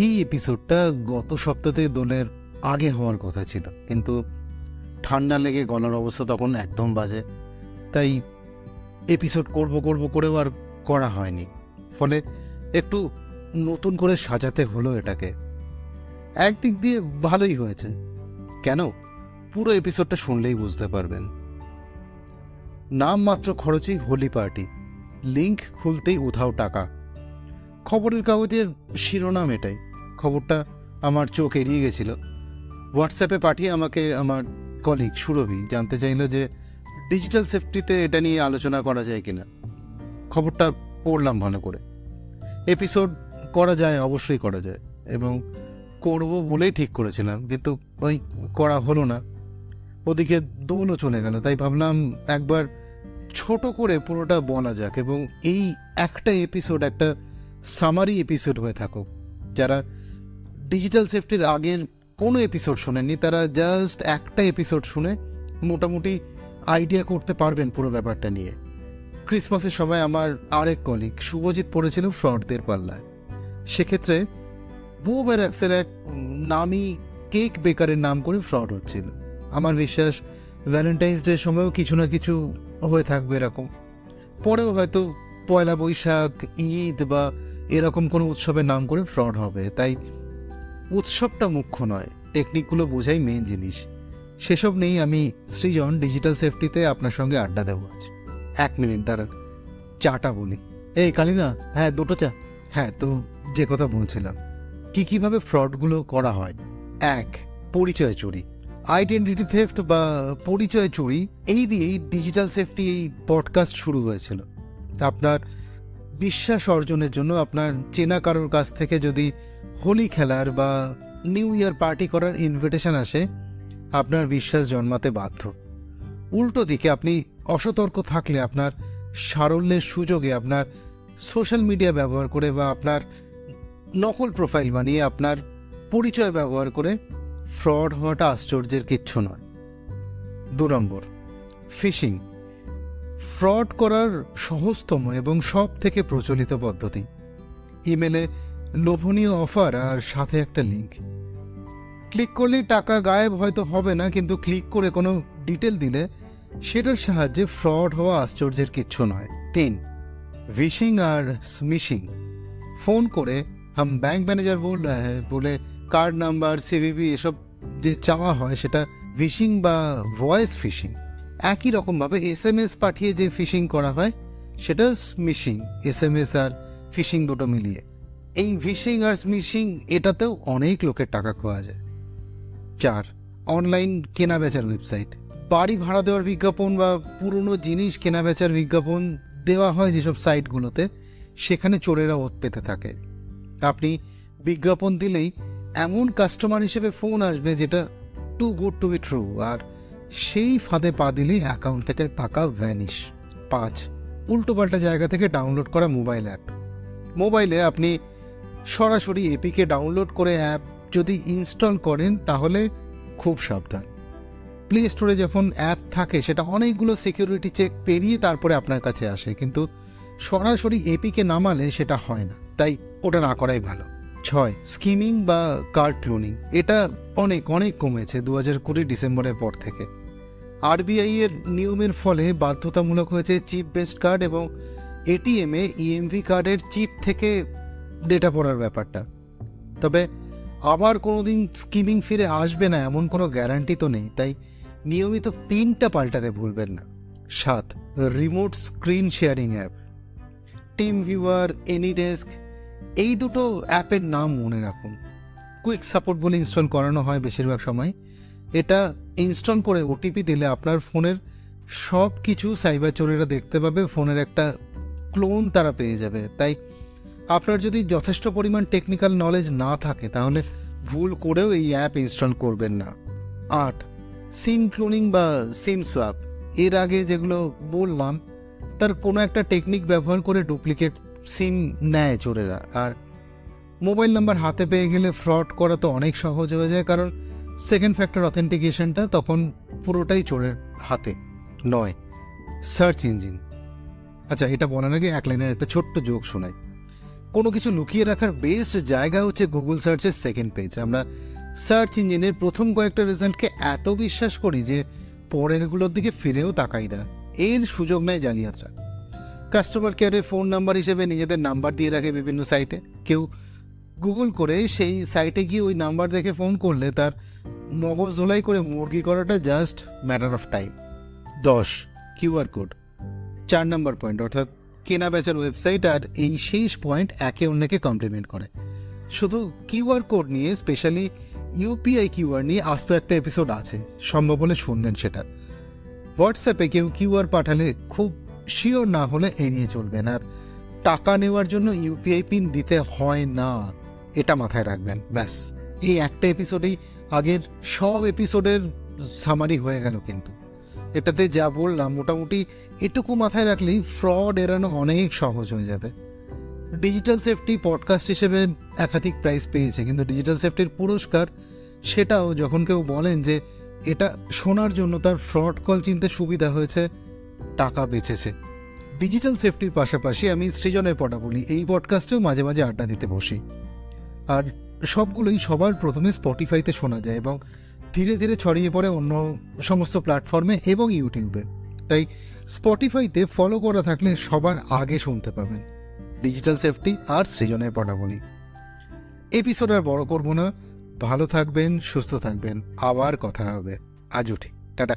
এই এপিসোডটা গত সপ্তাহে দোলের আগে হওয়ার কথা ছিল। কিন্তু ঠান্ডা লেগে গলার অবস্থা তখন একদম বাজে। তাই এপিসোড করব করব করেও আর করা হয়নি। ফলে একটু নতুন করে সাজাতে হলো এটাকে। একদিক দিয়ে ভালোই হয়েছে। কেন? পুরো এপিসোডটা শুনলেই বুঝতে পারবেন। নাম মাত্র খরচই হোলি পার্টি। লিংক খুলতেই উধাও টাকা। খবরের কাগজের শিরোনাম এটাই। খবরটা আমার চোখ এড়িয়ে গেছিল। হোয়াটসঅ্যাপে পাঠিয়ে আমাকে আমার কলিগ সুরভি জানতে চাইলো যে ডিজিটাল সেফটিতে এটা নিয়ে আলোচনা করা যায় কিনা। খবরটা পড়লাম ভালো করে। এপিসোড করা যায়, অবশ্যই করা যায় এবং করব বলেই ঠিক করেছিলাম, কিন্তু ওই করা হলো না। ওদিকে দোলও চলে গেল, তাই ভাবলাম একবার ছোট করে পুরোটা বলা যাক এবং এই একটা এপিসোড একটা সামারি এপিসোড হয়ে থাকুক। যারা ডিজিটাল সেফটির আগের কোনো এপিসোড শোনেননি, তারা জাস্ট একটা এপিসোড শুনে মোটামুটি আইডিয়া করতে পারবেন পুরো ব্যাপারটা নিয়ে। ক্রিসমাসের সময় আমার আরেক কলিগ শুভজিৎ, পড়েছিল ফ্রডদের পাল্লায়। সেক্ষেত্রে ব্যারাক্সের এক নামি কেক বেকারের নাম করে ফ্রড হচ্ছিল। আমার বিশ্বাস ভ্যালেন্টাইন্স ডে সময়ও কিছু না কিছু হয়ে থাকবে এরকম। পরেও হয়তো পয়লা বৈশাখ, ঈদ বা এরকম কোনো উৎসবের নাম করে ফ্রড হবে, তাই উৎসবটা মুখ্য নয় টেকনিকগুলো বোঝাই মেন জিনিস। সেসব নেই আমি সৃজন ডিজিটাল সেফটিতে আপনার সঙ্গে আড্ডা দেবো আজ। এক মিনিট, দাঁড়ান। চাটা বলি। এই কালিদা হ্যাঁ দুটো চা। হ্যাঁ তো যে কথা বলছিলাম, কি কীভাবে ফ্রডগুলো করা হয়? এক, পরিচয় চুরি। আইডেন্টিটি থেফট বা পরিচয় চুরি, এই দিয়েই ডিজিটাল সেফটি এই পডকাস্ট শুরু হয়েছিল। আপনার বিশ্বাস অর্জনের জন্য আপনার চেনা কারোর কাছ থেকে যদি হোলি খেলার বা নিউ ইয়ার পার্টি করার ইনভিটেশন আসে, আপনার বিশ্বাস জন্মাতে বাধ্য। উল্টো দিকে আপনি অসতর্ক থাকলে আপনার সারল্যের সুযোগে আপনার সোশ্যাল মিডিয়া ব্যবহার করে বা আপনার নকল প্রোফাইল বানিয়ে আপনার পরিচয় ব্যবহার করে ফ্রড হওয়াটা আশ্চর্যের কিচ্ছু নয়। দু নম্বর ফিশিং ফ্রড করার সহজতম এবং সব থেকে প্রচলিত পদ্ধতি। ইমেলে লোভনীয় অফার আর সাথে একটা লিঙ্ক ক্লিক করলেই টাকা গায়েব হয়তো হবে না, কিন্তু ক্লিক করে কোনো ডিটেল দিলে সেটার সাহায্যে ফ্রড হওয়া আশ্চর্যের কিচ্ছু নয়। তিন ভিশিং আর স্মিশিং ফোন করে হাম ব্যাংক ম্যানেজার বল বলে কার্ড নাম্বার সিভিভি এসব যে চাওয়া হয় সেটা ভিশিং বা ভয়েস ফিশিং একই রকমভাবে এস এম এস পাঠিয়ে যে ফিশিং করা হয় সেটা স্মিশিং এস এম এস আর ফিশিং দুটো মিলিয়ে। এই ভিশিং আর স্মিশিং এটাতেও অনেক লোকের টাকা খোয়া যায়। চার, অনলাইন কেনা বেচার ওয়েবসাইট। বাড়ি ভাড়া দেওয়ার বিজ্ঞাপন বা পুরনো জিনিস কেনা বেচার বিজ্ঞাপন দেওয়া হয় যেসব সাইটগুলোতে, সেখানে চোরেরা ওত পেতে থাকে। আপনি বিজ্ঞাপন দিলেই এমন কাস্টমার হিসেবে ফোন আসবে যেটা too good to be true, আর সেই ফাঁদে পা দিলেই অ্যাকাউন্ট থেকে টাকা ভ্যানিশ। পাঁচ, উল্টোপাল্টা জায়গা থেকে ডাউনলোড করা মোবাইল অ্যাপ। মোবাইলে আপনি সরাসরি এপিকে ডাউনলোড করে অ্যাপ যদি ইনস্টল করেন, তাহলে খুব সাবধান। প্লে স্টোরে যখন অ্যাপ থাকে, সেটা অনেকগুলো সিকিউরিটি চেক পেরিয়ে তারপরে আপনার কাছে আসে, কিন্তু সরাসরি এপিকে নামালে সেটা হয় না। তাই ওটা না করাই ভালো। ছয় স্কিমিং বা কার্ড ক্লোনিং এটা অনেক অনেক কমেছে দু হাজার কুড়ি ডিসেম্বরের পর থেকে। আরবিআই এর নিয়মের ফলে বাধ্যতামূলক হয়েছে চিপ বেসড কার্ড এবং এটিএমে ইএমভি কার্ডের চিপ থেকে ডেটা পড়ার ব্যাপারটা। তবে আবার কোনোদিন স্কিমিং ফিরে আসবে না এমন কোনো গ্যারান্টি তো নেই, তাই নিয়মিত পিনটা পাল্টাতে ভুলবেন না। সাত remote screen sharing app TeamViewer AnyDesk এই দুটো অ্যাপের নাম মনে রাখুন। কুইক সাপোর্ট বলে ইনস্টল করানো হয় বেশিরভাগ সময়। এটা ইনস্টল করে ওটিপি দিলে আপনার ফোনের সব কিছু সাইবার চোরেরা দেখতে পাবে, ফোনের একটা ক্লোন তারা পেয়ে যাবে। তাই আপনার যদি যথেষ্ট পরিমাণ টেকনিক্যাল নলেজ না থাকে, তাহলে ভুল করেও এই অ্যাপ ইনস্টল করবেন না। আট সিম ক্লোনিং বা সিম সোয়াপ এর আগে যেগুলো বললাম, তার কোনো একটা টেকনিক ব্যবহার করে ডুপ্লিকেট সিম নেয় চোরেরা। আর মোবাইল নাম্বার হাতে পেয়ে গেলে ফ্রড করা তো অনেক সহজ হয়ে যায়, কারণ সেকেন্ড ফ্যাক্টর অথেন্টিকেশনটা তখন পুরোটাই চোরের হাতে। নয় সার্চ ইঞ্জিন আচ্ছা এটা বলার আগে এক লাইনের একটা ছোট্ট যোগ শোনাই। কোনো কিছু লুকিয়ে রাখার বেস্ট জায়গা হচ্ছে গুগল সার্চের সেকেন্ড পেজ আমরা সার্চ ইঞ্জিনের প্রথম কয়েকটা রেজাল্টকে এত বিশ্বাস করি যে পরেরগুলোর দিকে ফিরেও তাকাই না। এর সুযোগ নেয় জালিয়াতরা কাস্টমার কেয়ারে ফোন নাম্বার হিসেবে নিজেদের নাম্বার দিয়ে রাখে বিভিন্ন সাইটে কেউ গুগল করে সেই সাইটে গিয়ে ওই নাম্বার দেখে ফোন করলে তার মগজ ধোলাই করে মুরগি করাটা জাস্ট ম্যাটার অফ টাইম দশ কিউআর কোড চার নাম্বার পয়েন্ট অর্থাৎ কেনা বেচার ওয়েবসাইট আর এই শেষ পয়েন্ট একে অন্যকে কমপ্লিমেন্ট করে। শুধু কিউআর কোড নিয়ে স্পেশালি ইউপিআই কিউআর নিয়ে আস্ত একটা এপিসোড আছে। সম্ভব হলে শুনবেন সেটা। হোয়াটসঅ্যাপে কেউ কিউআর পাঠালে খুব শিওর না হলে এড়িয়ে চলবেন আর টাকা নেওয়ার জন্য ইউপিআই পিন দিতে হয় না, এটা মাথায় রাখবেন, ব্যাস। এই একটা এপিসোডেই আগের সব এপিসোডের সামারি হয়ে গেল কিন্তু। এটাতে যা বললাম, মোটামুটি এটুকু মাথায় রাখলেই ফ্রড এড়ানো অনেক সহজ হয়ে যাবে। ডিজিটাল সেফটি পডকাস্ট হিসেবে একাধিক প্রাইজ পেয়েছে, কিন্তু ডিজিটাল সেফটির পুরস্কার সেটাও যখন কেউ বলেন যে এটা শোনার জন্য তার ফ্রড কল চিনতে সুবিধা হয়েছে, টাকা বেঁচেছে। ডিজিটাল সেফটির পাশাপাশি আমি সৃজনের পড়া বলি, এই পডকাস্টেও মাঝে মাঝে আড্ডা দিতে বসি। আর সবগুলোই সবার প্রথমে স্পটিফাইতে শোনা যায় এবং ধীরে ধীরে ছড়িয়ে পড়ে অন্য সমস্ত প্ল্যাটফর্মে এবং ইউটিউবে তাই স্পটিফাইতে ফলো করা থাকলে সবার আগে শুনতে পাবেন। ডিজিটাল সেফটি আর সৃজনের পটাবলি এপিসোড আর বড় করব না। ভালো থাকবেন, সুস্থ থাকবেন। আবার কথা হবে। আজ উঠি। টাটা।